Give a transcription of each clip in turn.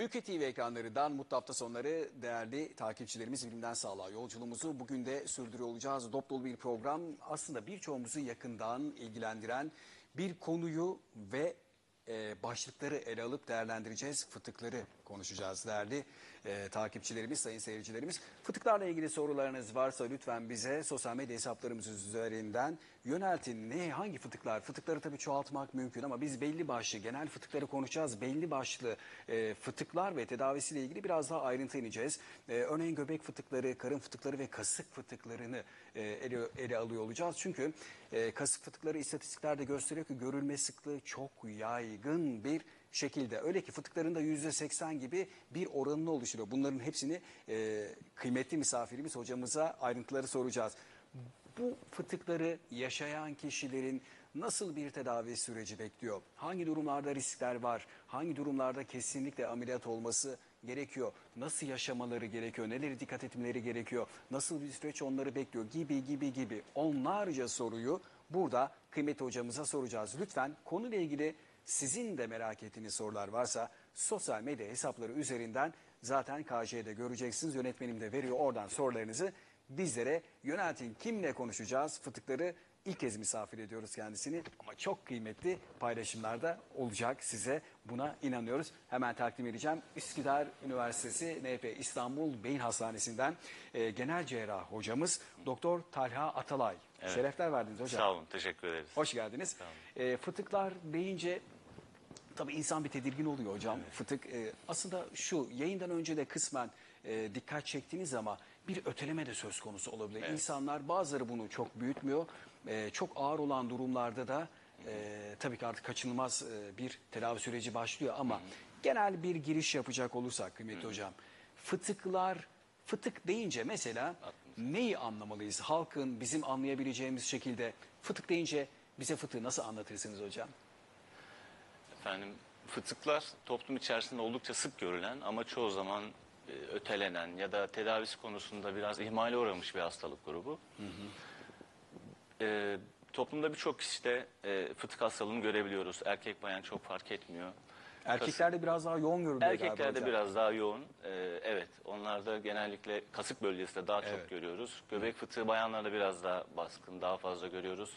Ülke TV ekranlarından mutlu hafta sonları değerli takipçilerimiz bilimden sağlığa yolculuğumuzu bugün de sürdürüyor olacağız. Dop bir program aslında birçoğumuzu yakından ilgilendiren bir konuyu ve e, başlıkları ele alıp değerlendireceğiz. Fıtıkları konuşacağız değerli e, takipçilerimiz, sayın seyircilerimiz. Fıtıklarla ilgili sorularınız varsa lütfen bize sosyal medya hesaplarımız üzerinden yöneltin. Ne, hangi fıtıklar? Fıtıkları tabii çoğaltmak mümkün ama biz belli başlı genel fıtıkları konuşacağız. Belli başlı e, fıtıklar ve tedavisiyle ilgili biraz daha ayrıntı ineceğiz. E, örneğin göbek fıtıkları, karın fıtıkları ve kasık fıtıklarını e, ele, ele alıyor olacağız. Çünkü e, kasık fıtıkları istatistiklerde gösteriyor ki görülme sıklığı çok yaygın bir şekilde. Öyle ki fıtıkların da %80 gibi bir oranını oluşturuyor. Bunların hepsini e, kıymetli misafirimiz hocamıza ayrıntıları soracağız. Bu fıtıkları yaşayan kişilerin nasıl bir tedavi süreci bekliyor? Hangi durumlarda riskler var? Hangi durumlarda kesinlikle ameliyat olması gerekiyor? Nasıl yaşamaları gerekiyor? Neleri dikkat etmeleri gerekiyor? Nasıl bir süreç onları bekliyor? Gibi gibi gibi onlarca soruyu burada kıymetli hocamıza soracağız. Lütfen konuyla ilgili sizin de merak ettiğiniz sorular varsa sosyal medya hesapları üzerinden zaten KJ'de göreceksiniz. Yönetmenim de veriyor oradan sorularınızı bizlere yöneltin. Kimle konuşacağız? Fıtıkları ilk kez misafir ediyoruz kendisini ama çok kıymetli paylaşımlarda olacak size buna inanıyoruz. Hemen takdim edeceğim. Üsküdar Üniversitesi NP İstanbul Beyin Hastanesi'nden e, genel cerrah hocamız Doktor Talha Atalay. Evet. Şerefler verdiniz hocam. Sağ olun, teşekkür ederiz. Hoş geldiniz. E, fıtıklar deyince tabii insan bir tedirgin oluyor hocam. Fıtık e, aslında şu yayından önce de kısmen e, dikkat çektiniz ama bir öteleme de söz konusu olabilir. İnsanlar bazıları bunu çok büyütmüyor. E, çok ağır olan durumlarda da e, tabii ki artık kaçınılmaz e, bir tedavi süreci başlıyor ama genel bir giriş yapacak olursak kıymetli hocam. Fıtıklar fıtık deyince mesela neyi anlamalıyız? Halkın bizim anlayabileceğimiz şekilde fıtık deyince bize fıtığı nasıl anlatırsınız hocam? Efendim, fıtıklar toplum içerisinde oldukça sık görülen ama çoğu zaman e, ötelenen ya da tedavisi konusunda biraz ihmale uğramış bir hastalık grubu. E, toplumda birçok kişide e, fıtık hastalığını görebiliyoruz. Erkek bayan çok fark etmiyor. Erkeklerde biraz daha yoğun görülüyor Erkeklerde biraz daha yoğun. Ee, evet, onlarda genellikle kasık bölgesinde daha çok Evet. görüyoruz. Göbek fıtığı bayanlarda biraz daha baskın, daha fazla görüyoruz.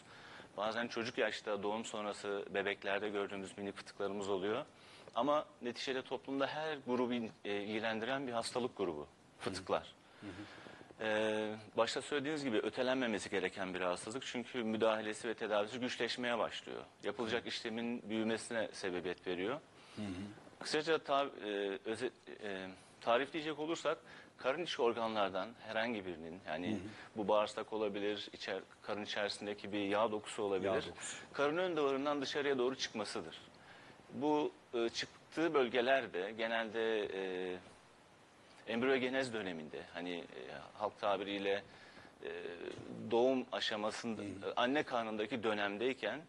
Bazen çocuk yaşta doğum sonrası bebeklerde gördüğümüz minik fıtıklarımız oluyor. Ama neticede toplumda her grubu e, ilgilendiren bir hastalık grubu, fıtıklar. Ee, başta söylediğiniz gibi ötelenmemesi gereken bir hastalık. Çünkü müdahalesi ve tedavisi güçleşmeye başlıyor. Yapılacak işlemin büyümesine sebebiyet veriyor. Kısaca ta, e, özet, e, tarifleyecek olursak karın içi organlardan herhangi birinin yani bu bağırsak olabilir, içer, karın içerisindeki bir yağ dokusu olabilir. Yağ dokusu. Karın ön duvarından dışarıya doğru çıkmasıdır. Bu e, çıktığı bölgelerde genelde e, embriyogenez döneminde hani e, halk tabiriyle e, doğum aşamasında e, anne karnındaki dönemdeyken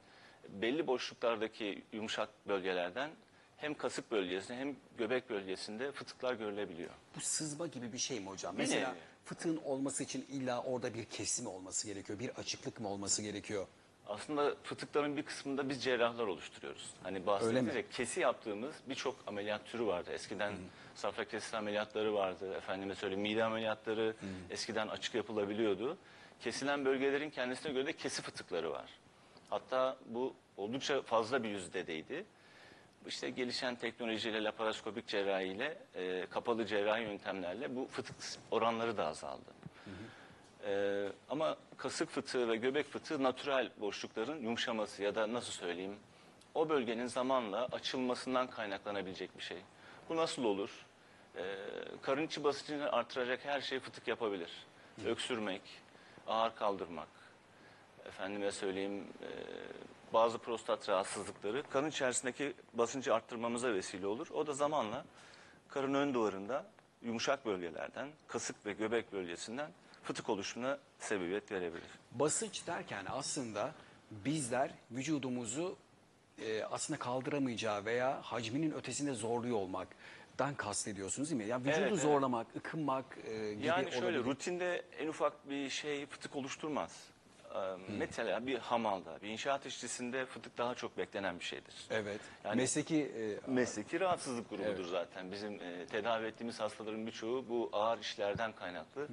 belli boşluklardaki yumuşak bölgelerden hem kasık bölgesinde hem göbek bölgesinde fıtıklar görülebiliyor. Bu sızma gibi bir şey mi hocam? Bir Mesela fıtığın olması için illa orada bir kesim olması gerekiyor. Bir açıklık mı olması gerekiyor? Aslında fıtıkların bir kısmında biz cerrahlar oluşturuyoruz. Hani Öyle kesi yaptığımız birçok ameliyat türü vardı. Eskiden safra kesir ameliyatları vardı. Efendime söyleyeyim mide ameliyatları eskiden açık yapılabiliyordu. Kesilen bölgelerin kendisine göre de kesi fıtıkları var. Hatta bu oldukça fazla bir yüzdedeydi. İşte gelişen teknolojiyle, laparoskopik cerrahiyle, e, kapalı cerrahi yöntemlerle bu fıtık oranları da azaldı. Ee, ama kasık fıtığı ve göbek fıtığı natürel boşlukların yumuşaması ya da nasıl söyleyeyim o bölgenin zamanla açılmasından kaynaklanabilecek bir şey. Bu nasıl olur? Ee, karın içi basıncını artıracak her şey fıtık yapabilir. Öksürmek, ağır kaldırmak, efendime söyleyeyim e, bazı prostat rahatsızlıkları karın içerisindeki basıncı arttırmamıza vesile olur. O da zamanla karın ön duvarında yumuşak bölgelerden, kasık ve göbek bölgesinden fıtık oluşumuna sebebiyet verebilir. Basınç derken aslında bizler vücudumuzu e, aslında kaldıramayacağı veya hacminin ötesinde zorluyor olmaktan kastediyorsunuz değil mi? Yani vücudu Evet, evet. zorlamak, ıkınmak e, gibi Yani şöyle olabilir. rutinde en ufak bir şey fıtık oluşturmaz. E, mesela bir hamalda, bir inşaat işçisinde fıtık daha çok beklenen bir şeydir. Evet. Yani- Mesleki e, Mesleki rahatsızlık grubudur zaten. Bizim e, tedavi ettiğimiz hastaların birçoğu bu ağır işlerden kaynaklı.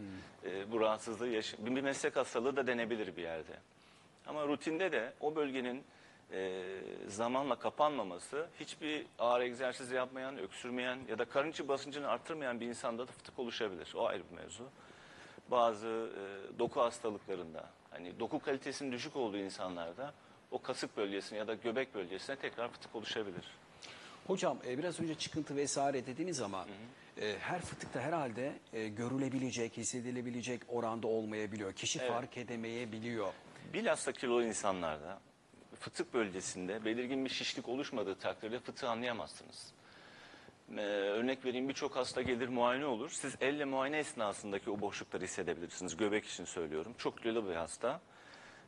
E, bu rahatsızlığı yaş- bir meslek hastalığı da denebilir bir yerde. Ama rutinde de o bölgenin e, zamanla kapanmaması hiçbir ağır egzersiz yapmayan, öksürmeyen ya da karın içi basıncını arttırmayan bir insanda da fıtık oluşabilir. O ayrı bir mevzu. Bazı e, doku hastalıklarında hani doku kalitesinin düşük olduğu insanlarda o kasık bölgesine ya da göbek bölgesine tekrar fıtık oluşabilir. Hocam e, biraz önce çıkıntı vesaire dediniz ama e, her fıtıkta herhalde e, görülebilecek, hissedilebilecek oranda olmayabiliyor. Kişi Evet. fark edemeyebiliyor. Bilhassa kilolu insanlarda fıtık bölgesinde belirgin bir şişlik oluşmadığı takdirde fıtığı anlayamazsınız. Ee, örnek vereyim birçok hasta gelir muayene olur. Siz elle muayene esnasındaki o boşlukları hissedebilirsiniz. Göbek için söylüyorum. Çok kilolu bir hasta.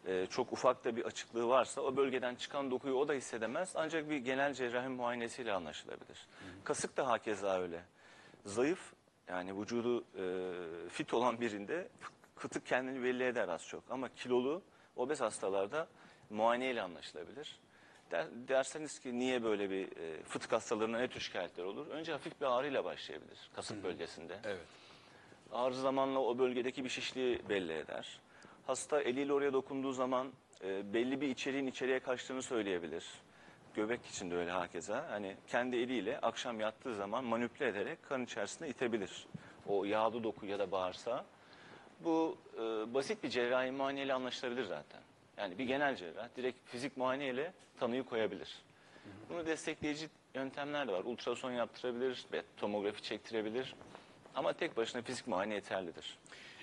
Ee, çok ufak da bir açıklığı varsa o bölgeden çıkan dokuyu o da hissedemez. Ancak bir genel cerrahi muayenesiyle anlaşılabilir. Kasık da hakeza öyle. Zayıf yani vücudu e, fit olan birinde fıtık kendini belli eder az çok. Ama kilolu obez hastalarda muayeneyle anlaşılabilir. Der, derseniz ki niye böyle bir e, fıtık hastalarına ne tür şikayetler olur? Önce hafif bir ağrıyla başlayabilir kasık bölgesinde. Evet. Ağrı zamanla o bölgedeki bir şişliği belli eder. Hasta eliyle oraya dokunduğu zaman e, belli bir içeriğin içeriye kaçtığını söyleyebilir. Göbek için de öyle hakeza. Hani kendi eliyle akşam yattığı zaman manipüle ederek kan içerisine itebilir. O yağlı doku ya da bağırsağı. Bu e, basit bir cerrahi muayeneyle anlaşılabilir zaten. Yani bir genel cerrah direkt fizik muayeneyle tanıyı koyabilir. Bunu destekleyici yöntemler de var. Ultrason yaptırabilir tomografi çektirebilir. Ama tek başına fizik muayene yeterlidir.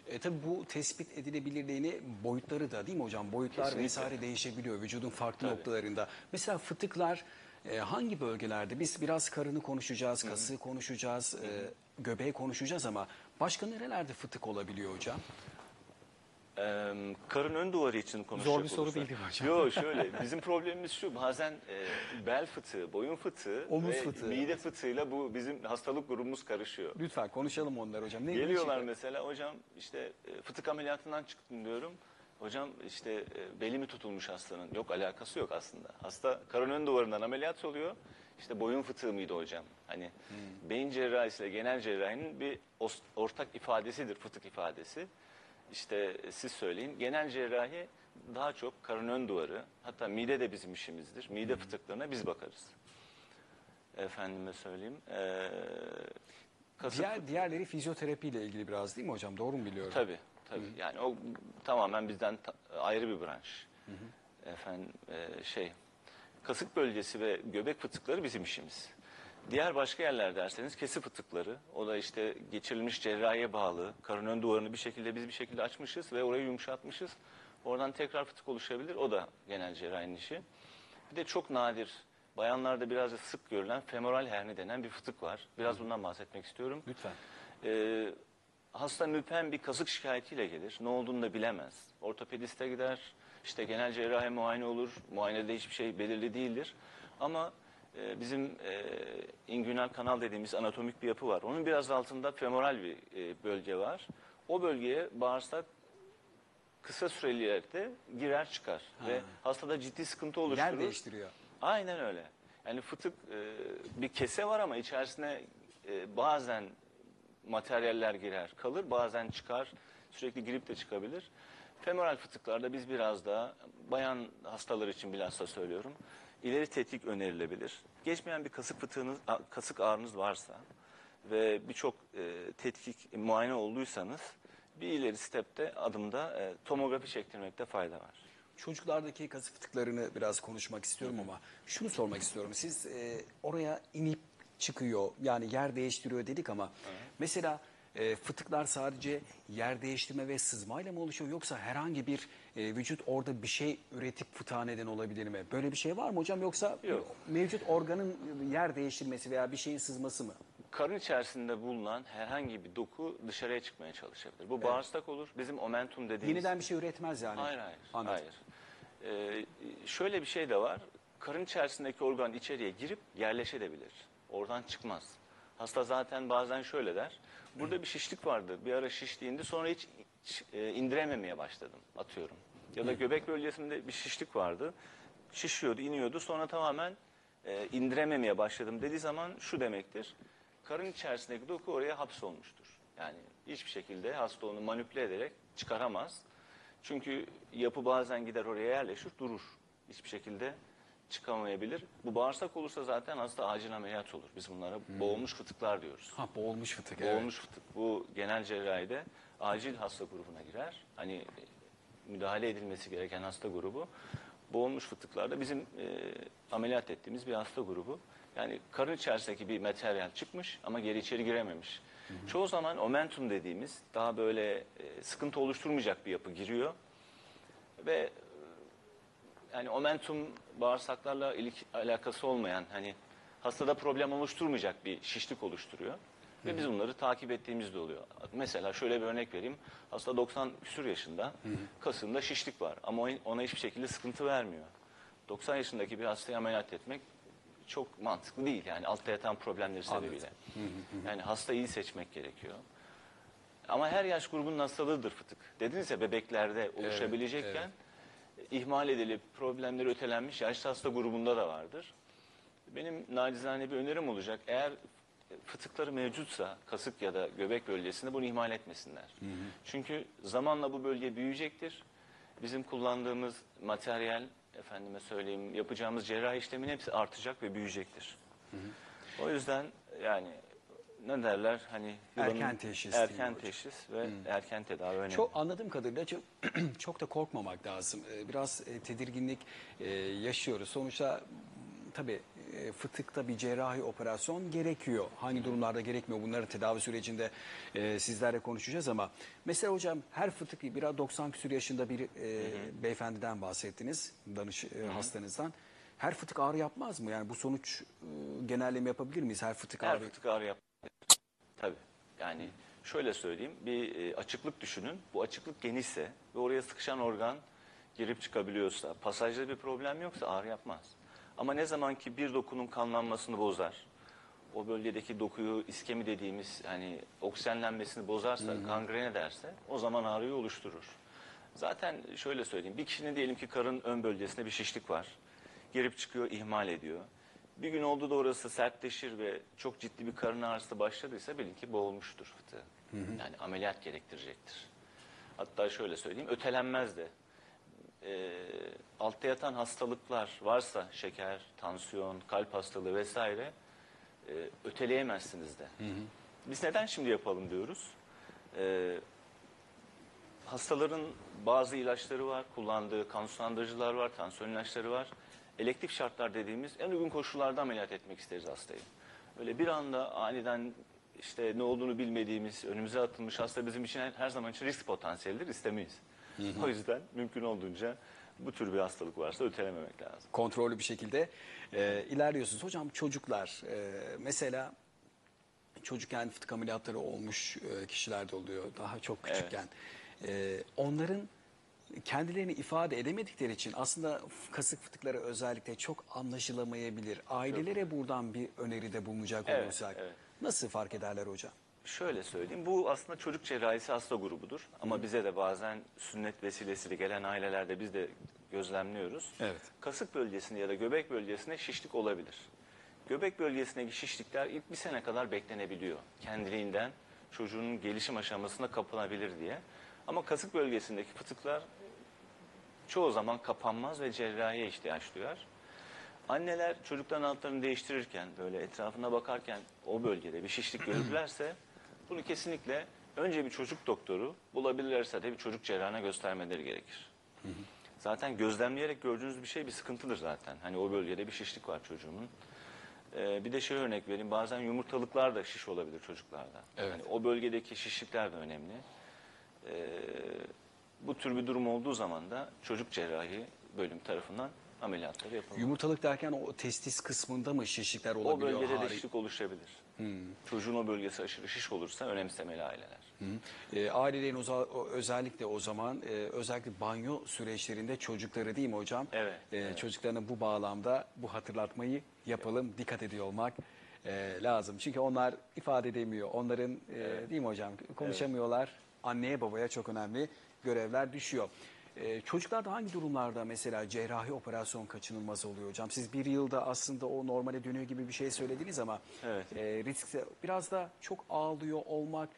E, tabii bu tespit edilebilirliğini boyutları da değil mi hocam? Boyutlar Kesinlikle. vesaire değişebiliyor vücudun farklı Tabii. noktalarında. Mesela fıtıklar e, hangi bölgelerde? Biz biraz karını konuşacağız, kasığı konuşacağız, e, göbeği konuşacağız ama başka nerelerde fıtık olabiliyor hocam? Ee, karın ön duvarı için konuşacak Zor bir soru olursak- değil mi hocam? Yok şöyle bizim problemimiz şu bazen e, bel fıtığı, boyun fıtığı Omuz ve fıtığı. mide fıtığıyla bu bizim hastalık grubumuz karışıyor. Lütfen konuşalım onları hocam. Ne Geliyorlar mesela hocam işte e, fıtık ameliyatından çıktım diyorum. Hocam işte e, beli mi tutulmuş hastanın? Yok alakası yok aslında. Hasta karın ön duvarından ameliyat oluyor. İşte boyun fıtığı mıydı hocam? Hani beyin cerrahisiyle genel cerrahinin bir ortak ifadesidir fıtık ifadesi. İşte e, siz söyleyin. Genel cerrahi daha çok karın ön duvarı hatta mide de bizim işimizdir. Mide fıtıklarına biz bakarız. Efendime söyleyeyim. Ee, kasık Diğer, diğerleri fizyoterapiyle ilgili biraz değil mi hocam? Doğru mu biliyorum? Tabii tabii. Yani o tamamen bizden ta- ayrı bir branş. Efendim e, şey kasık bölgesi ve göbek fıtıkları bizim işimiz. Diğer başka yerler derseniz kesi fıtıkları. O da işte geçirilmiş cerrahiye bağlı. Karın ön duvarını bir şekilde biz bir şekilde açmışız ve orayı yumuşatmışız. Oradan tekrar fıtık oluşabilir. O da genel cerrahinin işi. Bir de çok nadir bayanlarda biraz da sık görülen femoral herni denen bir fıtık var. Biraz bundan bahsetmek istiyorum. Lütfen. Ee, hasta müphem bir kasık şikayetiyle gelir. Ne olduğunu da bilemez. Ortopediste gider. işte genel cerrahi muayene olur. Muayenede hiçbir şey belirli değildir. Ama e, bizim e, ingünal kanal dediğimiz anatomik bir yapı var. Onun biraz altında femoral bir e, bölge var. O bölgeye bağırsak kısa sürelerde girer çıkar. Ve hastada ciddi sıkıntı oluşturur. Yer değiştiriyor. Aynen öyle. Yani fıtık e, bir kese var ama içerisine e, bazen materyaller girer kalır bazen çıkar sürekli girip de çıkabilir. Femoral fıtıklarda biz biraz daha bayan hastalar için bilhassa söylüyorum ileri tetkik önerilebilir. Geçmeyen bir kasık fıtığınız, kasık ağrınız varsa ve birçok e, tetkik muayene olduysanız bir ileri stepte adımda e, tomografi çektirmekte fayda var. Çocuklardaki kasık fıtıklarını biraz konuşmak istiyorum ama şunu sormak istiyorum. Siz e, oraya inip çıkıyor yani yer değiştiriyor dedik ama mesela e, fıtıklar sadece yer değiştirme ve sızmayla mı oluşuyor yoksa herhangi bir e, vücut orada bir şey üretip fıtığa neden olabilir mi? Böyle bir şey var mı hocam yoksa Yok. mevcut organın yer değiştirmesi veya bir şeyin sızması mı? karın içerisinde bulunan herhangi bir doku dışarıya çıkmaya çalışabilir. Bu bağırsak olur. Bizim omentum dediğimiz... Yeniden bir şey üretmez yani. Hayır hayır. Anladım. hayır. Ee, şöyle bir şey de var. Karın içerisindeki organ içeriye girip yerleşebilir. Oradan çıkmaz. Hasta zaten bazen şöyle der. Burada bir şişlik vardı. Bir ara şiştiğinde sonra hiç, hiç, e, indirememeye başladım. Atıyorum. ya da göbek bölgesinde bir şişlik vardı. Şişiyordu, iniyordu. Sonra tamamen e, indirememeye başladım dediği zaman şu demektir. Karın içerisindeki doku oraya hapsolmuştur. Yani hiçbir şekilde hasta onu manipüle ederek çıkaramaz. Çünkü yapı bazen gider oraya yerleşir, durur. Hiçbir şekilde çıkamayabilir. Bu bağırsak olursa zaten hasta acil ameliyat olur. Biz bunlara boğulmuş fıtıklar diyoruz. Ha boğulmuş fıtık. evet. Boğulmuş fıtık. Bu genel cerrahide acil hasta grubuna girer. Hani e, müdahale edilmesi gereken hasta grubu. Boğulmuş fıtıklarda bizim e, ameliyat ettiğimiz bir hasta grubu. Yani karın içerisindeki bir materyal çıkmış ama geri içeri girememiş. Çoğu zaman omentum dediğimiz daha böyle e, sıkıntı oluşturmayacak bir yapı giriyor. Ve yani omentum bağırsaklarla ilik, alakası olmayan hani hastada problem oluşturmayacak bir şişlik oluşturuyor. Ve biz bunları takip ettiğimizde oluyor. Mesela şöyle bir örnek vereyim. Hasta 90 küsur yaşında, kasında şişlik var ama ona hiçbir şekilde sıkıntı vermiyor. 90 yaşındaki bir hastayı ameliyat etmek çok mantıklı değil yani altta yatan problemleri sebebiyle. Yani hastayı iyi seçmek gerekiyor. Ama her yaş grubunun hastalığıdır fıtık. Dediniz ya bebeklerde oluşabilecekken ihmal edilip problemleri ötelenmiş yaşlı hasta grubunda da vardır. Benim nacizane bir önerim olacak. Eğer fıtıkları mevcutsa kasık ya da göbek bölgesinde bunu ihmal etmesinler. Çünkü zamanla bu bölge büyüyecektir. Bizim kullandığımız materyal, efendime söyleyeyim, yapacağımız cerrahi işlemin hepsi artacak ve büyüyecektir. O yüzden yani ne derler hani Erken teşhis erken teşhis ve erken tedavi önemli. Çok anladığım kadarıyla çok, çok da korkmamak lazım. Ee, Biraz e, tedirginlik e, yaşıyoruz. Sonuçta tabii e, fıtıkta bir cerrahi operasyon gerekiyor. Hangi durumlarda gerekmiyor bunları tedavi sürecinde e, sizlerle konuşacağız ama mesela hocam her fıtık biraz 90 küsur yaşında bir e, beyefendiden bahsettiniz danış e, hastanızdan. Her fıtık ağrı yapmaz mı? Yani bu sonuç e, genelleme yapabilir miyiz? Her fıtık Her ağrı fıtık ağrı yap. Tabii. Yani şöyle söyleyeyim. Bir e, açıklık düşünün. Bu açıklık genişse ve oraya sıkışan organ girip çıkabiliyorsa, pasajda bir problem yoksa ağrı yapmaz. Ama ne zaman ki bir dokunun kanlanmasını bozar, o bölgedeki dokuyu iskemi dediğimiz hani oksijenlenmesini bozarsa, gangren ederse o zaman ağrıyı oluşturur. Zaten şöyle söyleyeyim. Bir kişinin diyelim ki karın ön bölgesinde bir şişlik var. Girip çıkıyor, ihmal ediyor. Bir gün oldu da orası sertleşir ve çok ciddi bir karın ağrısı başladıysa bilin ki boğulmuştur fıtığı. Yani ameliyat gerektirecektir. Hatta şöyle söyleyeyim, ötelenmez de. Ee, altta yatan hastalıklar varsa şeker, tansiyon, kalp hastalığı vesaire e, öteleyemezsiniz de. Biz neden şimdi yapalım diyoruz? Ee, hastaların bazı ilaçları var, kullandığı kan sulandırıcılar var, tansiyon ilaçları var. Elektif şartlar dediğimiz en uygun koşullarda ameliyat etmek isteriz hastayı. Öyle bir anda aniden işte ne olduğunu bilmediğimiz, önümüze atılmış hasta bizim için her, her zaman için risk potansiyelidir, istemeyiz. O yüzden mümkün olduğunca bu tür bir hastalık varsa ötelememek lazım. kontrollü bir şekilde e, ilerliyorsunuz. Hocam çocuklar e, mesela çocukken fıtık ameliyatları olmuş e, kişiler de oluyor daha çok küçükken. E, onların kendilerini ifade edemedikleri için aslında kasık fıtıkları özellikle çok anlaşılamayabilir. Ailelere buradan bir öneride bulunacak Evet, olursak evet. nasıl fark ederler hocam? Şöyle söyleyeyim, bu aslında çocuk cerrahisi hasta grubudur. Ama bize de bazen sünnet vesilesiyle gelen ailelerde biz de gözlemliyoruz. Evet. Kasık bölgesinde ya da göbek bölgesinde şişlik olabilir. Göbek bölgesindeki şişlikler ilk bir sene kadar beklenebiliyor. Kendiliğinden çocuğun gelişim aşamasında kapanabilir diye. Ama kasık bölgesindeki fıtıklar çoğu zaman kapanmaz ve cerrahiye ihtiyaç duyar. Anneler çocukların altlarını değiştirirken böyle etrafına bakarken o bölgede bir şişlik görürlerse bunu kesinlikle önce bir çocuk doktoru bulabilirlerse de bir çocuk cerrahına göstermeleri gerekir. Zaten gözlemleyerek gördüğünüz bir şey bir sıkıntıdır zaten. Hani o bölgede bir şişlik var çocuğumun. Ee, bir de şey örnek vereyim bazen yumurtalıklar da şiş olabilir çocuklarda. Evet. Hani o bölgedeki şişlikler de önemli. Ee, bu tür bir durum olduğu zaman da çocuk cerrahi bölüm tarafından ameliyatları yapılmalı. Yumurtalık derken o testis kısmında mı şişlikler O olabiliyor? bölgede de Hari- şişlik oluşabilir. Çocuğun o bölgesi aşırı şiş olursa önemsemeli aileler. E, ailelerin oza- o- özellikle o zaman e, özellikle banyo süreçlerinde çocukları değil mi hocam? Evet, E. Çocuklarına bu bağlamda bu hatırlatmayı yapalım, dikkat ediyor olmak e, lazım. Çünkü onlar ifade edemiyor. Onların e, değil mi hocam konuşamıyorlar. Anneye babaya çok önemli görevler düşüyor. Ee, çocuklarda hangi durumlarda mesela cerrahi operasyon kaçınılmaz oluyor hocam? Siz bir yılda aslında o normale dönüyor gibi bir şey söylediniz ama Evet. e, riskse biraz da çok ağlıyor olmak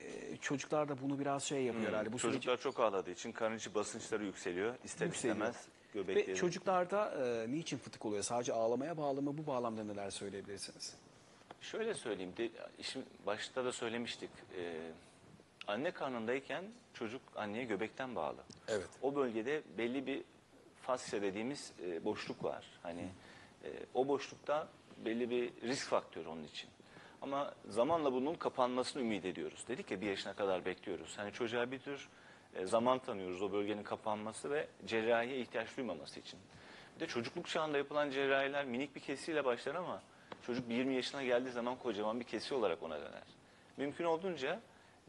e, çocuklar da bunu biraz şey yapıyor herhalde. Bu süreci- Çocuklar çok ağladığı için karın içi basınçları yükseliyor. İster Yükseliyor. istemez Ve çocuklarda e, niçin fıtık oluyor? Sadece ağlamaya bağlı mı? Bu bağlamda neler söyleyebilirsiniz? Şöyle söyleyeyim, de, işin başta da söylemiştik. Ee, anne karnındayken çocuk anneye göbekten bağlı. Evet. O bölgede belli bir fasya dediğimiz e, boşluk var. Hani e, o boşlukta belli bir risk faktörü onun için. Ama zamanla bunun kapanmasını ümit ediyoruz. Dedik ya bir yaşına kadar bekliyoruz. Hani çocuğa bir tür e, zaman tanıyoruz o bölgenin kapanması ve cerrahiye ihtiyaç duymaması için. Bir de çocukluk çağında yapılan cerrahiler minik bir kesiyle başlar ama çocuk 20 yaşına geldiği zaman kocaman bir kesi olarak ona döner. Mümkün olduğunca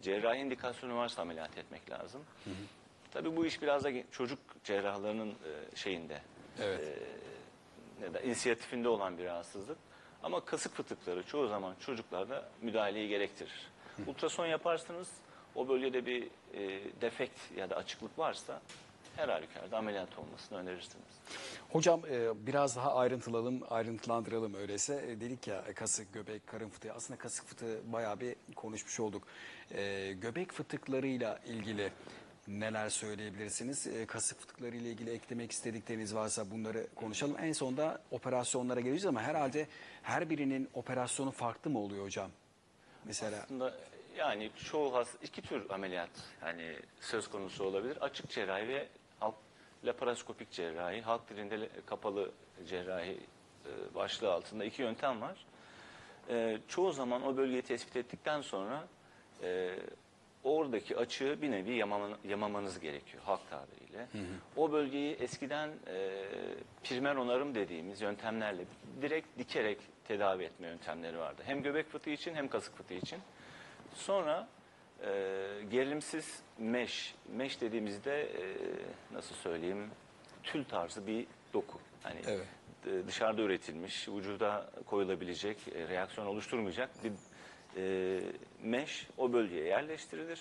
cerrahi indikasyonu varsa ameliyat etmek lazım. Tabii bu iş biraz da çocuk cerrahlarının e, şeyinde, Evet. ne de, inisiyatifinde olan bir rahatsızlık. Ama kasık fıtıkları çoğu zaman çocuklarda müdahaleyi gerektirir. Ultrason yaparsınız, o bölgede bir e, defekt ya da açıklık varsa her halükarda ameliyat olmasını önerirsiniz. Hocam e, biraz daha ayrıntılalım, ayrıntılandıralım öyleyse. E, Dedik ya e, kasık, göbek, karın fıtığı. Aslında kasık fıtığı bayağı bir konuşmuş olduk. Göbek fıtıklarıyla ilgili neler söyleyebilirsiniz? Kasık fıtıklarıyla ilgili eklemek istedikleriniz varsa bunları konuşalım. En sonunda operasyonlara geleceğiz ama herhalde her birinin operasyonu farklı mı oluyor hocam? Mesela Aslında yani çoğu has iki tür ameliyat yani söz konusu olabilir. Açık cerrahi ve laparoskopik cerrahi, halk dilinde kapalı cerrahi e, başlığı altında iki yöntem var. E, çoğu zaman o bölgeyi tespit ettikten sonra e, oradaki açığı bir nevi yamaman- yamamanız gerekiyor halk tabiriyle. O bölgeyi eskiden e, primer onarım dediğimiz yöntemlerle direkt dikerek tedavi etme yöntemleri vardı. Hem göbek fıtığı için hem kasık fıtığı için. Sonra e, gerilimsiz meş, meş dediğimizde e, nasıl söyleyeyim tül tarzı bir doku. Hani Evet. e, dışarıda üretilmiş, vücuda koyulabilecek, e, reaksiyon oluşturmayacak bir e, meş o bölgeye yerleştirilir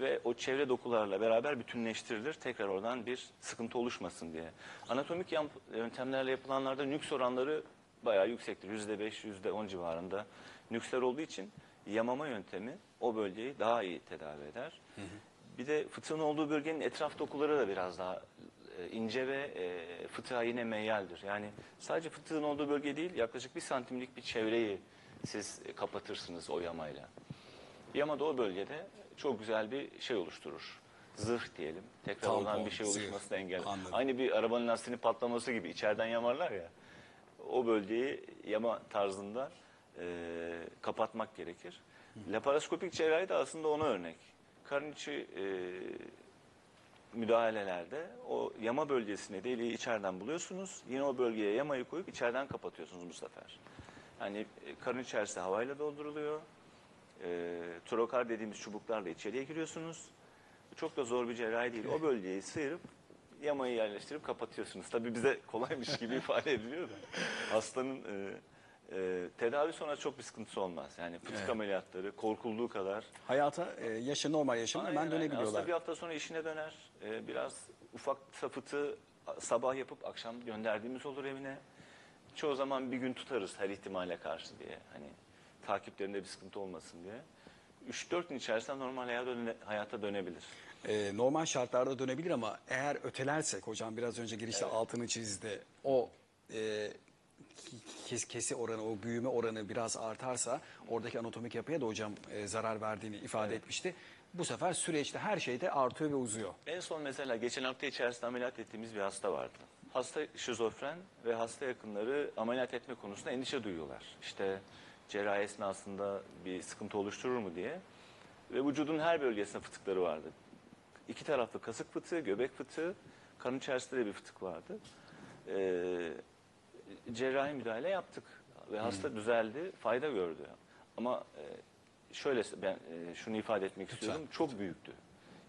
ve o çevre dokularla beraber bütünleştirilir. Tekrar oradan bir sıkıntı oluşmasın diye. Anatomik yan- yöntemlerle yapılanlarda nüks oranları bayağı yüksektir. Yüzde beş, yüzde on civarında nüksler olduğu için yamama yöntemi o bölgeyi daha iyi tedavi eder. Bir de fıtığın olduğu bölgenin etraf dokuları da biraz daha e, ince ve e, fıtığa yine meyyaldir. Yani sadece fıtığın olduğu bölge değil, yaklaşık bir santimlik bir çevreyi siz kapatırsınız o yamayla. Yama da o bölgede çok güzel bir şey oluşturur. Zırh diyelim. Tekrar Tampon, oradan bir şey oluşmasını engeller. Anladım. Aynı bir arabanın lastiğinin patlaması gibi içeriden yamarlar ya. O bölgeyi yama tarzında e, kapatmak gerekir. Laparoskopik cerrahi de aslında ona örnek. Karın içi e, müdahalelerde o yama bölgesine deliği içeriden buluyorsunuz. Yine o bölgeye yamayı koyup içeriden kapatıyorsunuz bu sefer. Yani e, karın içerisi havayla dolduruluyor. E, trokar dediğimiz çubuklarla içeriye giriyorsunuz. Çok da zor bir cerrahi değil. O bölgeyi sıyırıp yamayı yerleştirip kapatıyorsunuz. Tabii bize kolaymış gibi ifade ediliyor da. Hastanın e, e, tedavi sonra çok bir sıkıntısı olmaz. Yani fıtık Evet. ameliyatları korkulduğu kadar hayata, e, yaşa normal yaşamına Aynen, hemen dönebiliyorlar. Aslında bir hafta sonra işine döner. Ee, biraz ufak sapıtı sabah yapıp akşam gönderdiğimiz olur evine. Çoğu zaman bir gün tutarız her ihtimale karşı diye. Hani takiplerinde bir sıkıntı olmasın diye. 3-4 gün içerisinde normal hayata, döne- hayata dönebilir. Ee, normal şartlarda dönebilir ama eğer ötelersek hocam biraz önce girişte altını çizdi. O e, kes, kesi oranı, o büyüme oranı biraz artarsa oradaki anatomik yapıya da hocam e, zarar verdiğini ifade etmişti. Bu sefer süreçte her şeyde artıyor ve uzuyor. En son mesela geçen hafta içerisinde ameliyat ettiğimiz bir hasta vardı. Hasta şizofren ve hasta yakınları ameliyat etme konusunda endişe duyuyorlar. İşte cerrahi esnasında bir sıkıntı oluşturur mu diye. Ve vücudun her bölgesinde fıtıkları vardı. İki taraflı kasık fıtığı, göbek fıtığı, karın içerisinde de bir fıtık vardı. Ee, cerrahi müdahale yaptık ve hasta düzeldi, fayda gördü. Ama e, şöyle ben e, şunu ifade etmek istiyorum, çok büyüktü.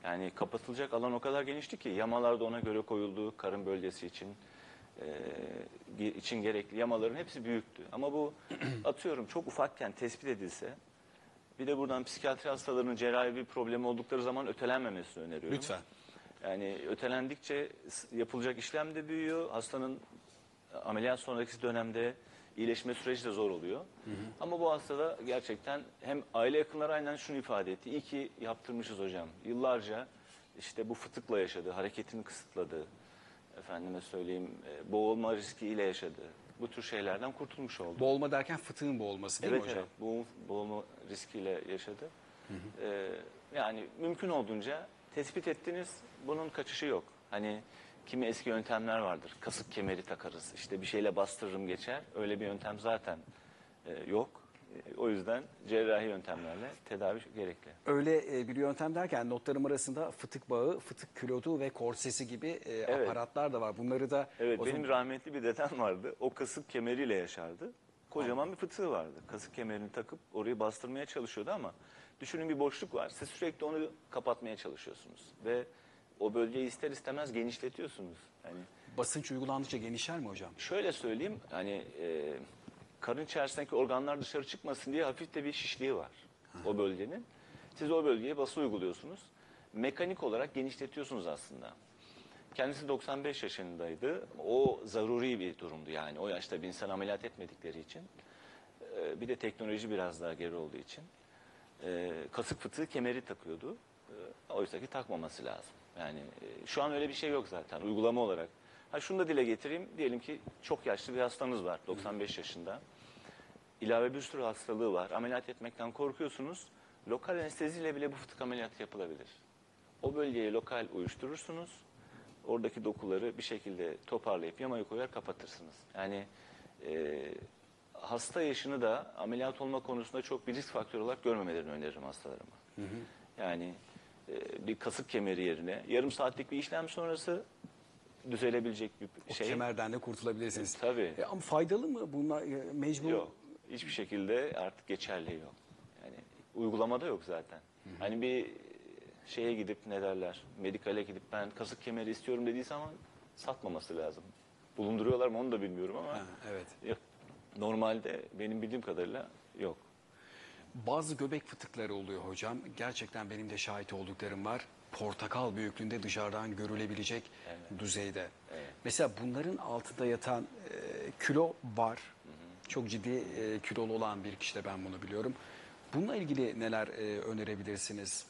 Yani kapatılacak alan o kadar genişti ki yamalar da ona göre koyuldu karın bölgesi için e, için gerekli yamaların hepsi büyüktü. Ama bu atıyorum çok ufakken tespit edilse bir de buradan psikiyatri hastalarının cerrahi bir problemi oldukları zaman ötelenmemesini öneriyorum. Lütfen. Yani ötelendikçe yapılacak işlem de büyüyor. Hastanın ameliyat sonraki dönemde iyileşme süreci de zor oluyor. Ama bu hastada gerçekten hem aile yakınları aynen şunu ifade etti. İyi ki yaptırmışız hocam. Yıllarca işte bu fıtıkla yaşadı, hareketini kısıtladı. Efendime söyleyeyim e, boğulma riskiyle yaşadı. Bu tür şeylerden kurtulmuş oldu. Boğulma derken fıtığın boğulması değil Evet mi hocam? evet boğum, boğulma riskiyle yaşadı. Ee, yani mümkün olduğunca tespit ettiniz bunun kaçışı yok. Hani kimi eski yöntemler vardır. Kasık kemeri takarız işte bir şeyle bastırırım geçer. Öyle bir yöntem zaten e, yok. E, o yüzden cerrahi yöntemlerle tedavi gerekli. Öyle e, bir yöntem derken notlarım arasında fıtık bağı, fıtık külodu ve korsesi gibi e, Evet. aparatlar da var. Bunları da Evet o benim zaman- rahmetli bir dedem vardı. O kasık kemeriyle yaşardı. Kocaman bir fıtığı vardı. Kasık kemerini takıp orayı bastırmaya çalışıyordu ama düşünün bir boşluk var. Siz sürekli onu kapatmaya çalışıyorsunuz. Ve o bölgeyi ister istemez genişletiyorsunuz. Yani basınç uygulandıkça genişler mi hocam? şöyle söyleyeyim hani e, karın içerisindeki organlar dışarı çıkmasın diye hafif de bir şişliği var o bölgenin. Siz o bölgeye bası uyguluyorsunuz. Mekanik olarak genişletiyorsunuz aslında. Kendisi 95 yaşındaydı. O zaruri bir durumdu yani. O yaşta bir insan ameliyat etmedikleri için. Ee, bir de teknoloji biraz daha geri olduğu için. Ee, kasık fıtığı kemeri takıyordu. Ee, oysa ki takmaması lazım. Yani e, şu an öyle bir şey yok zaten uygulama olarak. Ha şunu da dile getireyim. Diyelim ki çok yaşlı bir hastanız var 95 yaşında. İlave bir sürü hastalığı var. Ameliyat etmekten korkuyorsunuz. Lokal anesteziyle bile bu fıtık ameliyatı yapılabilir. O bölgeye lokal uyuşturursunuz. Oradaki dokuları bir şekilde toparlayıp yamaya koyar kapatırsınız. Yani e, hasta yaşını da ameliyat olma konusunda çok bir risk faktörü olarak görmemelerini öneririm hastalarıma. Yani e, bir kasık kemeri yerine yarım saatlik bir işlem sonrası düzelebilecek bir O şey. kemerden de kurtulabilirsiniz. Tabii. E, ama faydalı mı bunlar e, mecbur? Yok. Hiçbir şekilde artık geçerli yok. Yani uygulamada yok zaten. Hani bir şeye gidip ne derler, medikale gidip ben kasık kemeri istiyorum dediği zaman satmaması lazım. Bulunduruyorlar mı onu da bilmiyorum ama Ha, evet. yok. normalde benim bildiğim kadarıyla yok. Bazı göbek fıtıkları oluyor hocam. Gerçekten benim de şahit olduklarım var. Portakal büyüklüğünde dışarıdan görülebilecek düzeyde. Mesela bunların altında yatan e, kilo var. Çok ciddi e, kilolu olan bir kişide ben bunu biliyorum. Bununla ilgili neler e, önerebilirsiniz?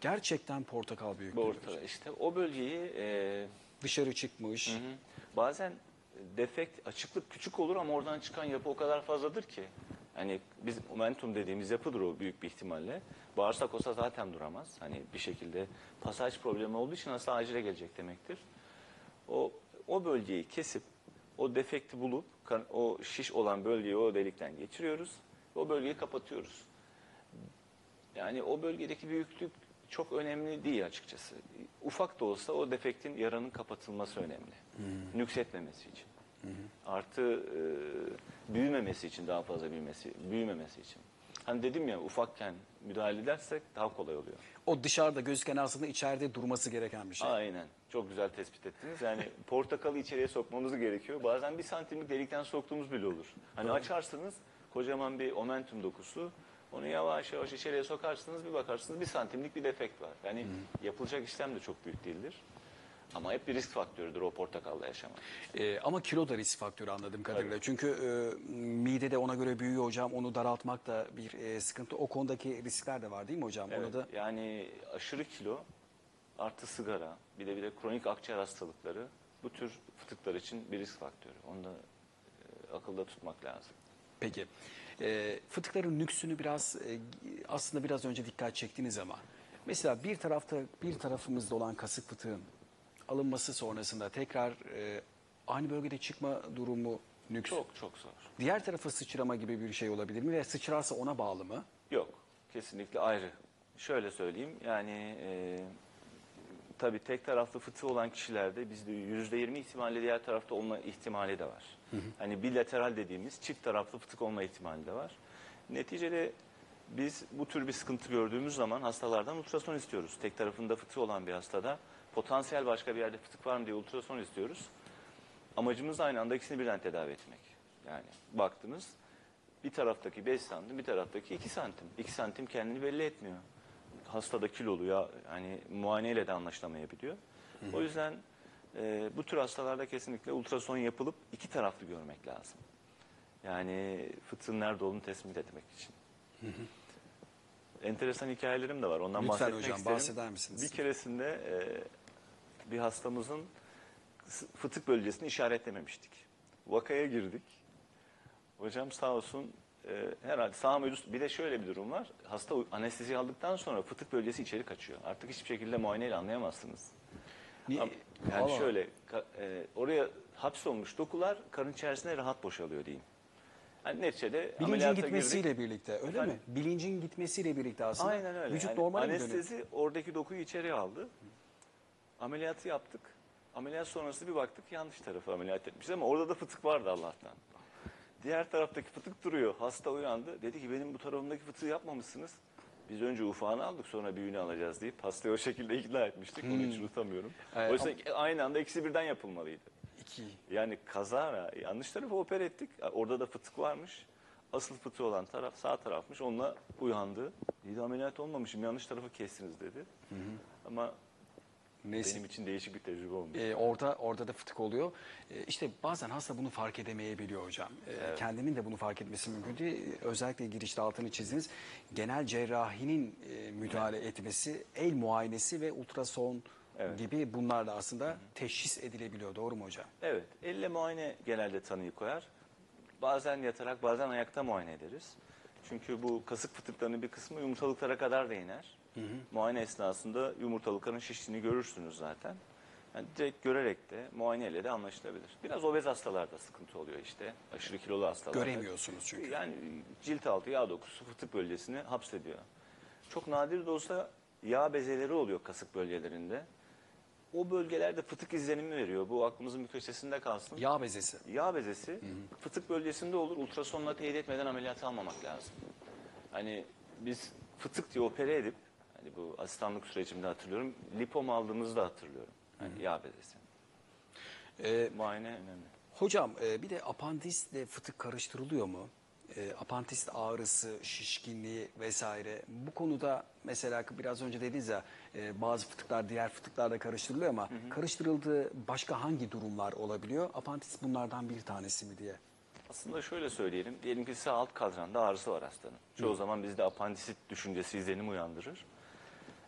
Gerçekten portakal büyüklüğü. ortada işte o bölgeyi e, Dışarı çıkmış. Hı hı. Bazen defekt, açıklık küçük olur ama oradan çıkan yapı o kadar fazladır ki. Hani biz momentum dediğimiz yapıdır o büyük bir ihtimalle. Bağırsak olsa zaten duramaz. Hani bir şekilde pasaj problemi olduğu için hasta acile gelecek demektir. O o bölgeyi kesip o defekti bulup kan- o şiş olan bölgeyi o delikten geçiriyoruz. O bölgeyi kapatıyoruz. Yani o bölgedeki büyüklük çok önemli değil açıkçası. Ufak da olsa o defektin yaranın kapatılması önemli. Nüksetmemesi için. Artı e, büyümemesi için daha fazla büyümesi, büyümemesi için. Hani dedim ya ufakken müdahale edersek daha kolay oluyor. O dışarıda gözüken aslında içeride durması gereken bir şey. Aynen. Çok güzel tespit ettiniz. Yani portakalı içeriye sokmamız gerekiyor. Bazen bir santimlik delikten soktuğumuz bile olur. Hani açarsınız kocaman bir momentum dokusu. Onu yavaş yavaş içeriye sokarsınız bir bakarsınız bir santimlik bir defekt var. Yani yapılacak işlem de çok büyük değildir. Ama hep bir risk faktörüdür o portakalla yaşamak. Ee, ama kilo da risk faktörü anladığım kadarıyla. Çünkü e, mide de ona göre büyüyor hocam. Onu daraltmak da bir e, sıkıntı. O konudaki riskler de var değil mi hocam? Evet, Onu da yani aşırı kilo artı sigara bir de bir de kronik akciğer hastalıkları bu tür fıtıklar için bir risk faktörü. Onu da e, akılda tutmak lazım. peki. E, fıtıkların nüksünü biraz e, aslında biraz önce dikkat çektiniz ama mesela bir tarafta bir tarafımızda olan kasık fıtığın alınması sonrasında tekrar e, aynı bölgede çıkma durumu nüks. Çok çok zor. Diğer tarafa sıçrama gibi bir şey olabilir mi ve sıçrarsa ona bağlı mı? Yok, kesinlikle ayrı. Şöyle söyleyeyim, yani e, tabii tek taraflı fıtığı olan kişilerde bizde yüzde yirmi ihtimalle diğer tarafta olma ihtimali de var. Hani bilateral dediğimiz çift taraflı fıtık olma ihtimali de var. Neticede biz bu tür bir sıkıntı gördüğümüz zaman hastalardan ultrason istiyoruz. Tek tarafında fıtığı olan bir hastada potansiyel başka bir yerde fıtık var mı diye ultrason istiyoruz. Amacımız aynı anda ikisini birden tedavi etmek. Yani baktınız bir taraftaki 5 santim, bir taraftaki 2 santim. 2 santim kendini belli etmiyor. Hastada kilolu ya hani muayeneyle de anlaşılamayabiliyor. O yüzden e, bu tür hastalarda kesinlikle ultrason yapılıp iki taraflı görmek lazım. Yani fıtığın nerede olduğunu tespit etmek için. Enteresan hikayelerim de var. Ondan Lütfen bahsetmek hocam, isterim. bahseder misiniz? Bir keresinde e, bir hastamızın fıtık bölgesini işaretlememiştik. Vakaya girdik. Hocam sağ olsun e, herhalde sağ üst- bir de şöyle bir durum var. Hasta anestezi aldıktan sonra fıtık bölgesi içeri kaçıyor. Artık hiçbir şekilde muayeneyle anlayamazsınız. Niye? Yani Allah. şöyle e, oraya hapsolmuş dokular karın içerisine rahat boşalıyor diyeyim. Yani neticede Bilincin gitmesiyle girdik. birlikte öyle Efendim? mi? Bilincin gitmesiyle birlikte aslında. Aynen öyle. Vücut Yani dönüyor? Anestezi oradaki dokuyu içeri aldı. Ameliyatı yaptık. Ameliyat sonrası bir baktık yanlış tarafı ameliyat etmişiz ama orada da fıtık vardı Allah'tan. Diğer taraftaki fıtık duruyor. Hasta uyandı. Dedi ki benim bu tarafımdaki fıtığı yapmamışsınız. Biz önce ufağını aldık sonra büyüğünü alacağız deyip hastayı o şekilde ikna etmiştik. Onu hiç unutamıyorum. Hmm. Evet, Oysa aynı anda ikisi birden yapılmalıydı. İki. Yani kazara yanlış tarafı opere ettik. Orada da fıtık varmış. Asıl fıtığı olan taraf sağ tarafmış. Onunla uyandı. İyi de ameliyat olmamışım. Yanlış tarafı kestiniz dedi. Ama Neyse. benim için değişik bir tecrübe olmuş. Ee, orada orada da fıtık oluyor. Ee, işte bazen hasta bunu fark edemeyebiliyor hocam. Ee, Kendinin de bunu fark etmesi mümkün değil. Özellikle girişte altını çizdiniz. Genel cerrahinin e, müdahale etmesi, el muayenesi ve ultrason Evet. gibi bunlarla aslında teşhis edilebiliyor. Doğru mu hocam? Evet, elle muayene genelde tanıyı koyar. Bazen yatarak, bazen ayakta muayene ederiz. Çünkü bu kasık fıtıklarının bir kısmı yumurtalıklara kadar da iner. Muayene esnasında yumurtalıkların şiştiğini görürsünüz zaten. Yani direkt görerek de muayeneyle de anlaşılabilir. Biraz obez hastalarda sıkıntı oluyor işte. Aşırı kilolu hastalarda. Göremiyorsunuz çünkü. Yani cilt altı yağ dokusu fıtık bölgesini hapsediyor. Çok nadir de olsa yağ bezeleri oluyor kasık bölgelerinde. O bölgelerde fıtık izlenimi veriyor. Bu aklımızın bir köşesinde kalsın. Yağ bezesi. Yağ bezesi fıtık bölgesinde olur. Ultrasonla teyit etmeden ameliyat almamak lazım. Hani biz fıtık diye opere edip hani bu asistanlık sürecimde hatırlıyorum. Lipom aldığımızda hatırlıyorum. Hani yağ bezesi. Ee, Muayene önemli. Hocam e, bir de apandisle fıtık karıştırılıyor mu? E, apandist ağrısı, şişkinliği vesaire. Bu konuda mesela biraz önce dediniz ya e, bazı fıtıklar diğer fıtıklarla karıştırılıyor ama karıştırıldığı başka hangi durumlar olabiliyor? Apandist bunlardan bir tanesi mi diye. Aslında şöyle söyleyelim. Diyelim ki sağ alt kadranda ağrısı var hastanın. Çoğu zaman bizde apandisit düşüncesi izlenim uyandırır.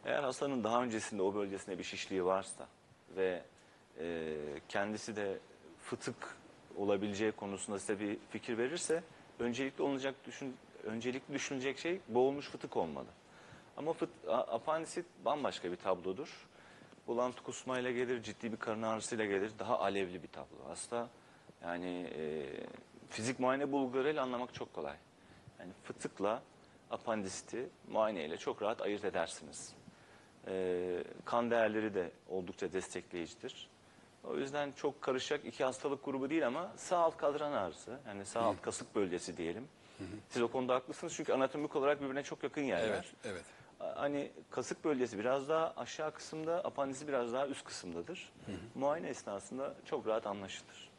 Eğer hastanın daha öncesinde o bölgesinde bir şişliği varsa ve e, kendisi de fıtık olabileceği konusunda size bir fikir verirse öncelikli olacak düşün, öncelikli düşünecek şey boğulmuş fıtık olmalı. Ama fıt, apandisit bambaşka bir tablodur. Bulantı kusmayla gelir, ciddi bir karın ağrısıyla gelir. Daha alevli bir tablo. Hasta yani e, fizik muayene bulgularıyla anlamak çok kolay. Yani fıtıkla apandisiti muayeneyle çok rahat ayırt edersiniz. E, kan değerleri de oldukça destekleyicidir. O yüzden çok karışacak iki hastalık grubu değil ama sağ alt kadran ağrısı, yani sağ alt kasık bölgesi diyelim. Siz o konuda haklısınız çünkü anatomik olarak birbirine çok yakın yerler. evet. Hani kasık bölgesi biraz daha aşağı kısımda, apandisi biraz daha üst kısımdadır. Muayene esnasında çok rahat anlaşılır.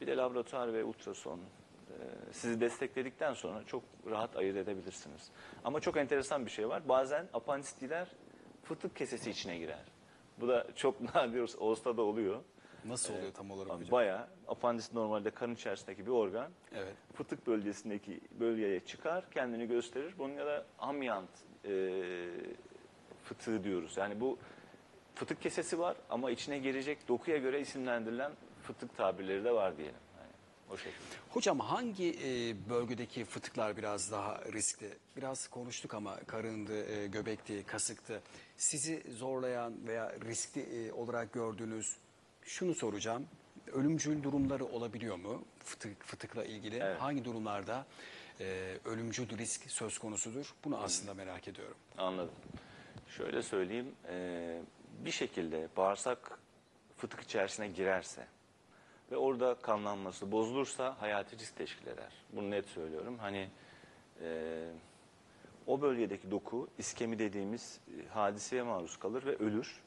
Bir de laboratuvar ve ultrason e, sizi destekledikten sonra çok rahat ayırt edebilirsiniz. Ama çok enteresan bir şey var. Bazen apandisitler fıtık kesesi içine girer. Bu da çok nadir olsa da oluyor. Nasıl oluyor tam olarak hocam? Bayağı apandis normalde karın içerisindeki bir organ. Evet. Fıtık bölgesindeki bölgeye çıkar, kendini gösterir. Bunun ya da amyant e, fıtığı diyoruz. Yani bu fıtık kesesi var ama içine girecek dokuya göre isimlendirilen fıtık tabirleri de var diyelim. O şekilde. Hocam hangi e, bölgedeki fıtıklar biraz daha riskli? Biraz konuştuk ama karındı, e, göbekti, kasıktı. Sizi zorlayan veya riskli e, olarak gördüğünüz şunu soracağım. Ölümcül durumları olabiliyor mu fıtık fıtıkla ilgili? Evet. Hangi durumlarda e, ölümcül risk söz konusudur? Bunu aslında merak ediyorum. Anladım. Şöyle söyleyeyim, e, bir şekilde bağırsak fıtık içerisine girerse ve orada kanlanması bozulursa hayati risk teşkil eder. Bunu net söylüyorum. Hani e, o bölgedeki doku iskemi dediğimiz e, hadiseye maruz kalır ve ölür.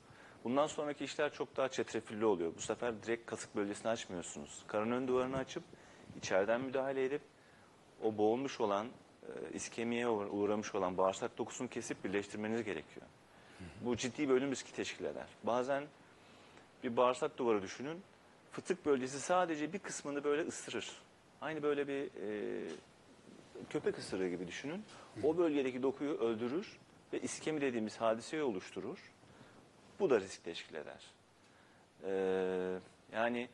Bundan sonraki işler çok daha çetrefilli oluyor. Bu sefer direkt kasık bölgesini açmıyorsunuz. Karın ön duvarını açıp içeriden müdahale edip o boğulmuş olan, e, iskemiye uğra- uğramış olan bağırsak dokusunu kesip birleştirmeniz gerekiyor. Bu ciddi bir ölüm riski teşkil eder. Bazen bir bağırsak duvarı düşünün. Fıtık bölgesi sadece bir kısmını böyle ısırır. Aynı böyle bir e, köpek ısırığı gibi düşünün. O bölgedeki dokuyu öldürür ve iskemi dediğimiz hadiseyi oluşturur. Bu da risk teşkil eder. Ee, yani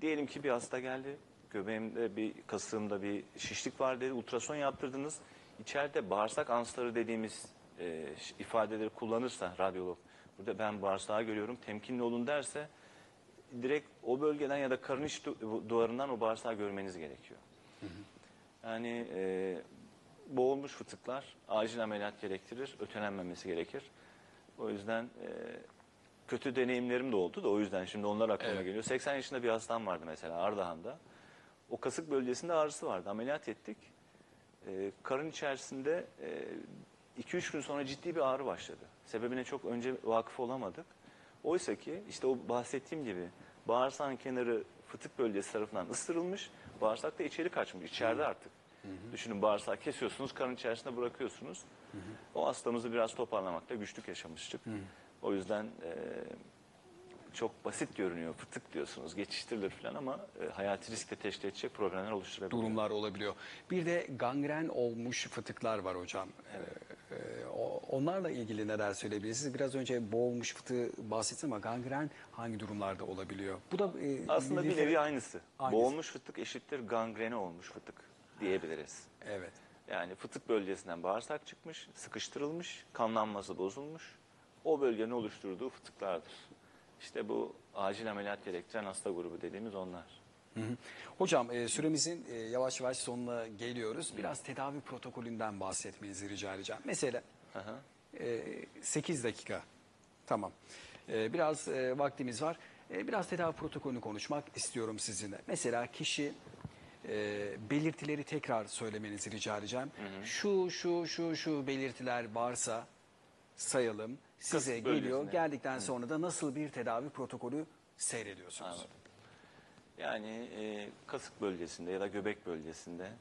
diyelim ki bir hasta geldi. Göbeğimde bir kasığımda bir şişlik var dedi. Ultrason yaptırdınız. İçeride bağırsak ansları dediğimiz e, ifadeleri kullanırsa radyolog burada ben bağırsağı görüyorum temkinli olun derse direkt o bölgeden ya da karın iç du- duvarından o bağırsağı görmeniz gerekiyor. Yani e, boğulmuş fıtıklar acil ameliyat gerektirir, ötelenmemesi gerekir. O yüzden e, kötü deneyimlerim de oldu da o yüzden şimdi onlar aklıma Evet. geliyor. 80 yaşında bir hastam vardı mesela Ardahan'da. O kasık bölgesinde ağrısı vardı. Ameliyat ettik. E, karın içerisinde 2-3 gün sonra ciddi bir ağrı başladı. Sebebine çok önce vakıf olamadık. Oysa ki işte o bahsettiğim gibi bağırsağın kenarı fıtık bölgesi tarafından ısırılmış. Bağırsak da içeri kaçmış. içeride artık. Düşünün bağırsağı kesiyorsunuz, karın içerisinde bırakıyorsunuz. O hastamızı biraz toparlamakta güçlük yaşamıştık. O yüzden e, çok basit görünüyor. Fıtık diyorsunuz, geçiştirilir falan ama e, hayati risk de teşkil edecek problemler oluşturabiliyor. durumlar olabiliyor. Bir de gangren olmuş fıtıklar var hocam. Ee, e, o- onlarla ilgili neler söyleyebilirsiniz? Biraz önce boğulmuş fıtığı bahsettiniz ama gangren hangi durumlarda olabiliyor? Bu da e, Aslında bir nevi aynısı. Aynısı. Boğulmuş fıtık eşittir gangrene olmuş fıtık diyebiliriz. Evet. Yani fıtık bölgesinden bağırsak çıkmış, sıkıştırılmış, kanlanması bozulmuş. O bölgenin oluşturduğu fıtıklardır. İşte bu acil ameliyat gerektiren hasta grubu dediğimiz onlar. Hı hı. Hocam e, süremizin e, yavaş yavaş sonuna geliyoruz. Biraz tedavi protokolünden bahsetmenizi rica edeceğim. Mesela Hı hı. e, 8 dakika. Tamam. E, biraz e, vaktimiz var. E, biraz tedavi protokolünü konuşmak istiyorum sizinle. Mesela kişi e, belirtileri tekrar söylemenizi rica edeceğim. Şu şu şu şu belirtiler varsa sayalım. Size Kasık geliyor. bölgesine. Geldikten sonra da nasıl bir tedavi protokolü seyrediyorsunuz? Anladım. Yani e, kasık bölgesinde ya da göbek bölgesinde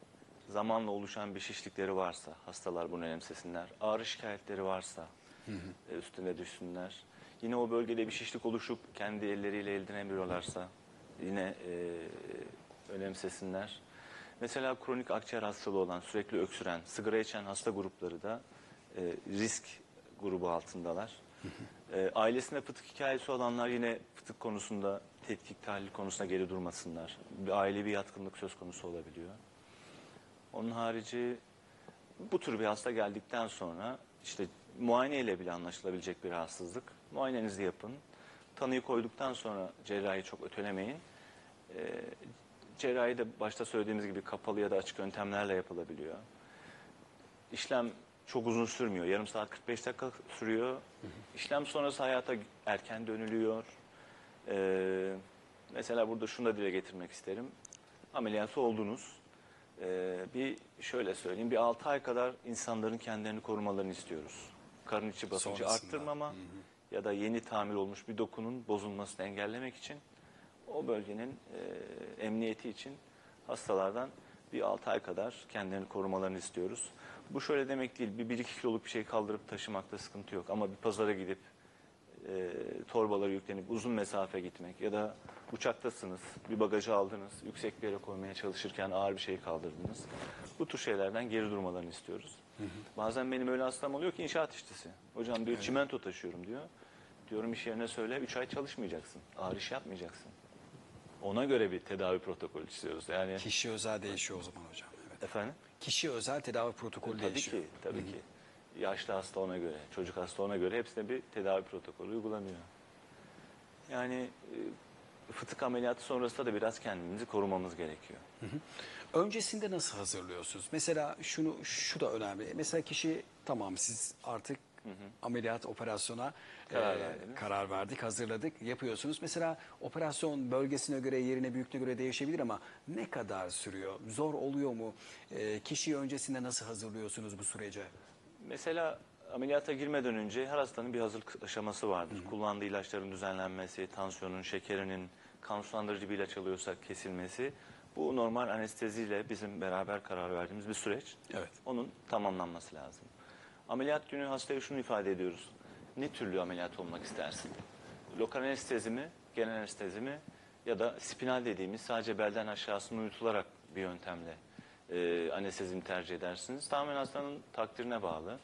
zamanla oluşan bir şişlikleri varsa hastalar bunu önemsesinler. Ağrı şikayetleri varsa e, üstüne düşsünler. Yine o bölgede bir şişlik oluşup kendi elleriyle eldinebiliyorlarsa yine e, önemsesinler. Mesela kronik akciğer hastalığı olan, sürekli öksüren, sigara içen hasta grupları da e, risk grubu altındalar. E, ailesinde fıtık hikayesi olanlar yine fıtık konusunda tetkik tahlil konusunda geri durmasınlar. Bir ailevi yatkınlık söz konusu olabiliyor. Onun harici bu tür bir hasta geldikten sonra işte muayeneyle bile anlaşılabilecek bir rahatsızlık. Muayenenizi yapın. Tanıyı koyduktan sonra cerrahi çok ötelemeyin. Ee, cerrahi de başta söylediğimiz gibi kapalı ya da açık yöntemlerle yapılabiliyor. İşlem çok uzun sürmüyor. Yarım saat 45 dakika sürüyor. İşlem sonrası hayata erken dönülüyor. Ee, mesela burada şunu da dile getirmek isterim. Ameliyatı oldunuz. Ee, bir şöyle söyleyeyim, bir 6 ay kadar insanların kendilerini korumalarını istiyoruz. Karın içi basıncı Sonrasında. arttırmama ya da yeni tamir olmuş bir dokunun bozulmasını engellemek için o bölgenin e, emniyeti için hastalardan bir 6 ay kadar kendilerini korumalarını istiyoruz. Bu şöyle demek değil, bir 1-2 kiloluk bir şey kaldırıp taşımakta sıkıntı yok. Ama bir pazara gidip e, torbaları yüklenip uzun mesafe gitmek ya da uçaktasınız, bir bagajı aldınız, yüksek bir yere koymaya çalışırken ağır bir şey kaldırdınız. Bu tür şeylerden geri durmalarını istiyoruz. Bazen benim öyle hastam oluyor ki inşaat işçisi. Hocam diyor çimento taşıyorum diyor. Diyorum iş yerine söyle 3 ay çalışmayacaksın, ağır iş yapmayacaksın. Ona göre bir tedavi protokolü istiyoruz. Yani Kişi özel değişiyor o zaman hocam. Evet. efendim? Kişi özel tedavi protokolü Tabii değişiyor. ki, tabii ki. Yaşlı hasta ona göre, çocuk hasta ona göre hepsine bir tedavi protokolü uygulanıyor. Yani e, fıtık ameliyatı sonrasında da biraz kendimizi korumamız gerekiyor. Öncesinde nasıl hazırlıyorsunuz? Mesela şunu şu da önemli. Mesela kişi tamam siz artık ameliyat operasyona Karar e, verdiniz. karar verdik, hazırladık, yapıyorsunuz. Mesela operasyon bölgesine göre, yerine, büyüklüğüne göre değişebilir ama ne kadar sürüyor? Zor oluyor mu? E, kişiyi öncesinde nasıl hazırlıyorsunuz bu sürece? Mesela ameliyata girmeden önce her hastanın bir hazırlık aşaması vardır. Kullandığı ilaçların düzenlenmesi, tansiyonun, şekerinin, kan sulandırıcı bir ilaç alıyorsa kesilmesi. Bu normal anesteziyle bizim beraber karar verdiğimiz bir süreç. Evet. Onun tamamlanması lazım. Ameliyat günü hastaya şunu ifade ediyoruz. Ne türlü ameliyat olmak istersin? lokal anestezi mi, genel anestezi mi ya da spinal dediğimiz sadece belden aşağısını uyutularak bir yöntemle e, anestezimi tercih edersiniz. Tamamen hastanın takdirine bağlı.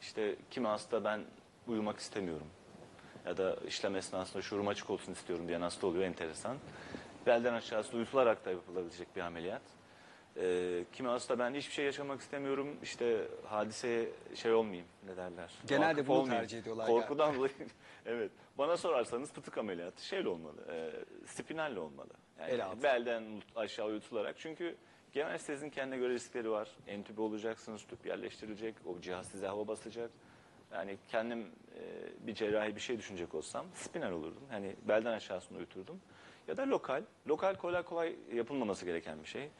İşte kimi hasta ben uyumak istemiyorum ya da işlem esnasında şuurum açık olsun istiyorum diyen hasta oluyor enteresan. Belden aşağısı uyutularak da yapılabilecek bir ameliyat. Ee, kimi hasta ben hiçbir şey yaşamak istemiyorum işte hadiseye şey olmayayım ne derler. Genelde bunu olmayayım. tercih ediyorlar Korkudan dolayı evet. Bana sorarsanız fıtık ameliyatı şeyle olmalı. E, spinalle olmalı. Yani El altı. belden aşağı uyutularak çünkü genel anestezinin kendine göre riskleri var. Entübe olacaksınız, tüp yerleştirilecek, o cihaz size hava basacak. Yani kendim e, bir cerrahi bir şey düşünecek olsam spinal olurdum. Hani belden aşağısını uyuturdum. Ya da lokal. Lokal kolay kolay yapılmaması gereken bir şey. E,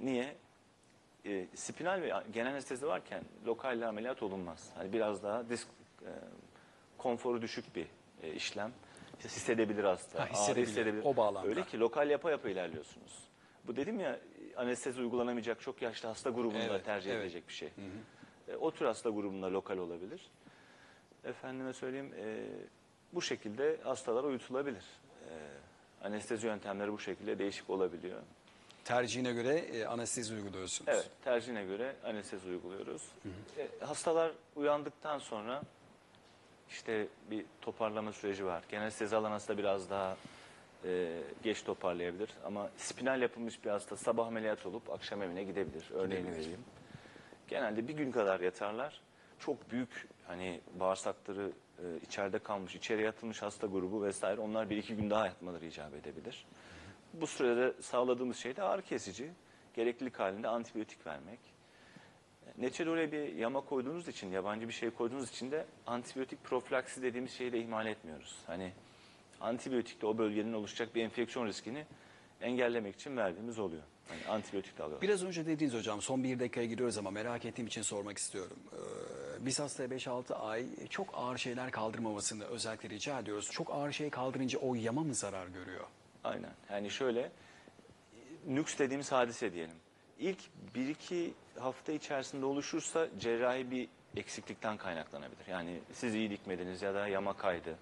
niye? E, spinal ve genel anestezi varken lokalle ameliyat olunmaz. Hani biraz daha disk e, konforu düşük bir e, işlem. Hissedebilir hasta. Ha, ağrı hissedebilir. O bağlamda. Öyle ki lokal yapa yapa ilerliyorsunuz. Bu dedim ya anestezi uygulanamayacak çok yaşlı hasta grubunda Evet, tercih evet. edilecek bir şey. E, o tür hasta grubunda lokal olabilir. Efendime söyleyeyim e, bu şekilde hastalar uyutulabilir. E, anestezi yöntemleri bu şekilde değişik olabiliyor. Tercihine göre e, anestezi uyguluyorsunuz. Evet, tercihine göre anestezi uyguluyoruz. E, hastalar uyandıktan sonra işte bir toparlama süreci var. Genel anestezi alan hasta biraz daha e, geç toparlayabilir. Ama spinal yapılmış bir hasta sabah ameliyat olup akşam evine gidebilir. Örneğini Gidebilir. vereyim. Genelde bir gün kadar yatarlar. Çok büyük hani bağırsakları e, içeride kalmış, içeriye yatılmış hasta grubu vesaire onlar bir iki gün daha yatmaları icap edebilir. Bu sürede sağladığımız şey de ağrı kesici. Gereklilik halinde antibiyotik vermek. Neticede oraya bir yama koyduğunuz için, yabancı bir şey koyduğunuz için de antibiyotik profilaksi dediğimiz şeyi de ihmal etmiyoruz. Hani antibiyotik de o bölgenin oluşacak bir enfeksiyon riskini engellemek için verdiğimiz oluyor. Hani antibiyotik de alıyorlar. Biraz önce dediğiniz hocam son bir dakikaya giriyoruz ama merak ettiğim için sormak istiyorum. Ee, biz hastaya 5-6 ay çok ağır şeyler kaldırmamasını özellikle rica ediyoruz. Çok ağır şey kaldırınca o yama mı zarar görüyor? Aynen. Yani şöyle nüks dediğimiz hadise diyelim. İlk bir iki hafta içerisinde oluşursa cerrahi bir eksiklikten kaynaklanabilir. Yani siz iyi dikmediniz ya da yama kaydı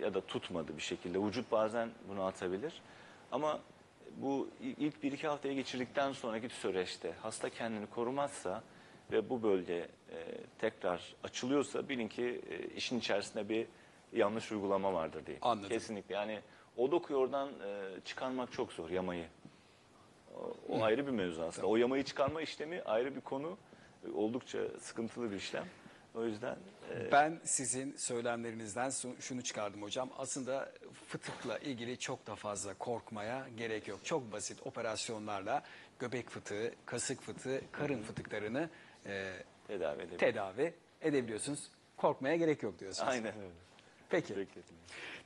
ya da tutmadı bir şekilde. Vücut bazen bunu atabilir. Ama bu ilk bir iki haftaya geçirdikten sonraki süreçte hasta kendini korumazsa ve bu bölge e, tekrar açılıyorsa bilin ki e, işin içerisinde bir yanlış uygulama vardır diye. Anladım. Kesinlikle. Yani o dokuyu oradan e, çıkarmak çok zor yamayı. O, o ayrı bir mevzu aslında. O yamayı çıkarma işlemi ayrı bir konu. Oldukça sıkıntılı bir işlem. O yüzden e, Ben sizin söylemlerinizden şunu çıkardım hocam. Aslında fıtıkla ilgili çok da fazla korkmaya gerek yok. Çok basit operasyonlarla göbek fıtığı, kasık fıtığı, karın fıtıklarını e, tedavi tedavi edebiliyorsunuz. Korkmaya gerek yok diyorsunuz. Aynen öyle. Peki.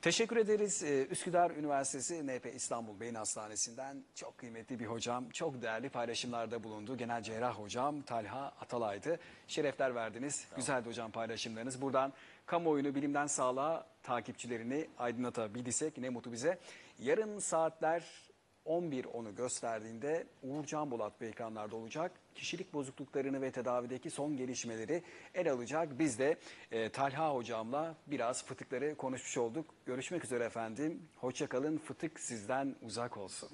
Teşekkür ederiz. Ee, Üsküdar Üniversitesi NP İstanbul Beyin Hastanesi'nden çok kıymetli bir hocam, çok değerli paylaşımlarda bulundu. Genel cerrah hocam Talha Atalay'dı. Şerefler verdiniz. Güzeldi hocam paylaşımlarınız. Buradan kamuoyunu bilimden sağlığa takipçilerini aydınlatabildiysek ne mutlu bize. Yarın saatler 11.10'u gösterdiğinde Uğur Can Bolat bu ekranlarda olacak. Kişilik bozukluklarını ve tedavideki son gelişmeleri ele alacak. Biz de e, Talha hocamla biraz fıtıkları konuşmuş olduk. Görüşmek üzere efendim. Hoşçakalın. Fıtık sizden uzak olsun.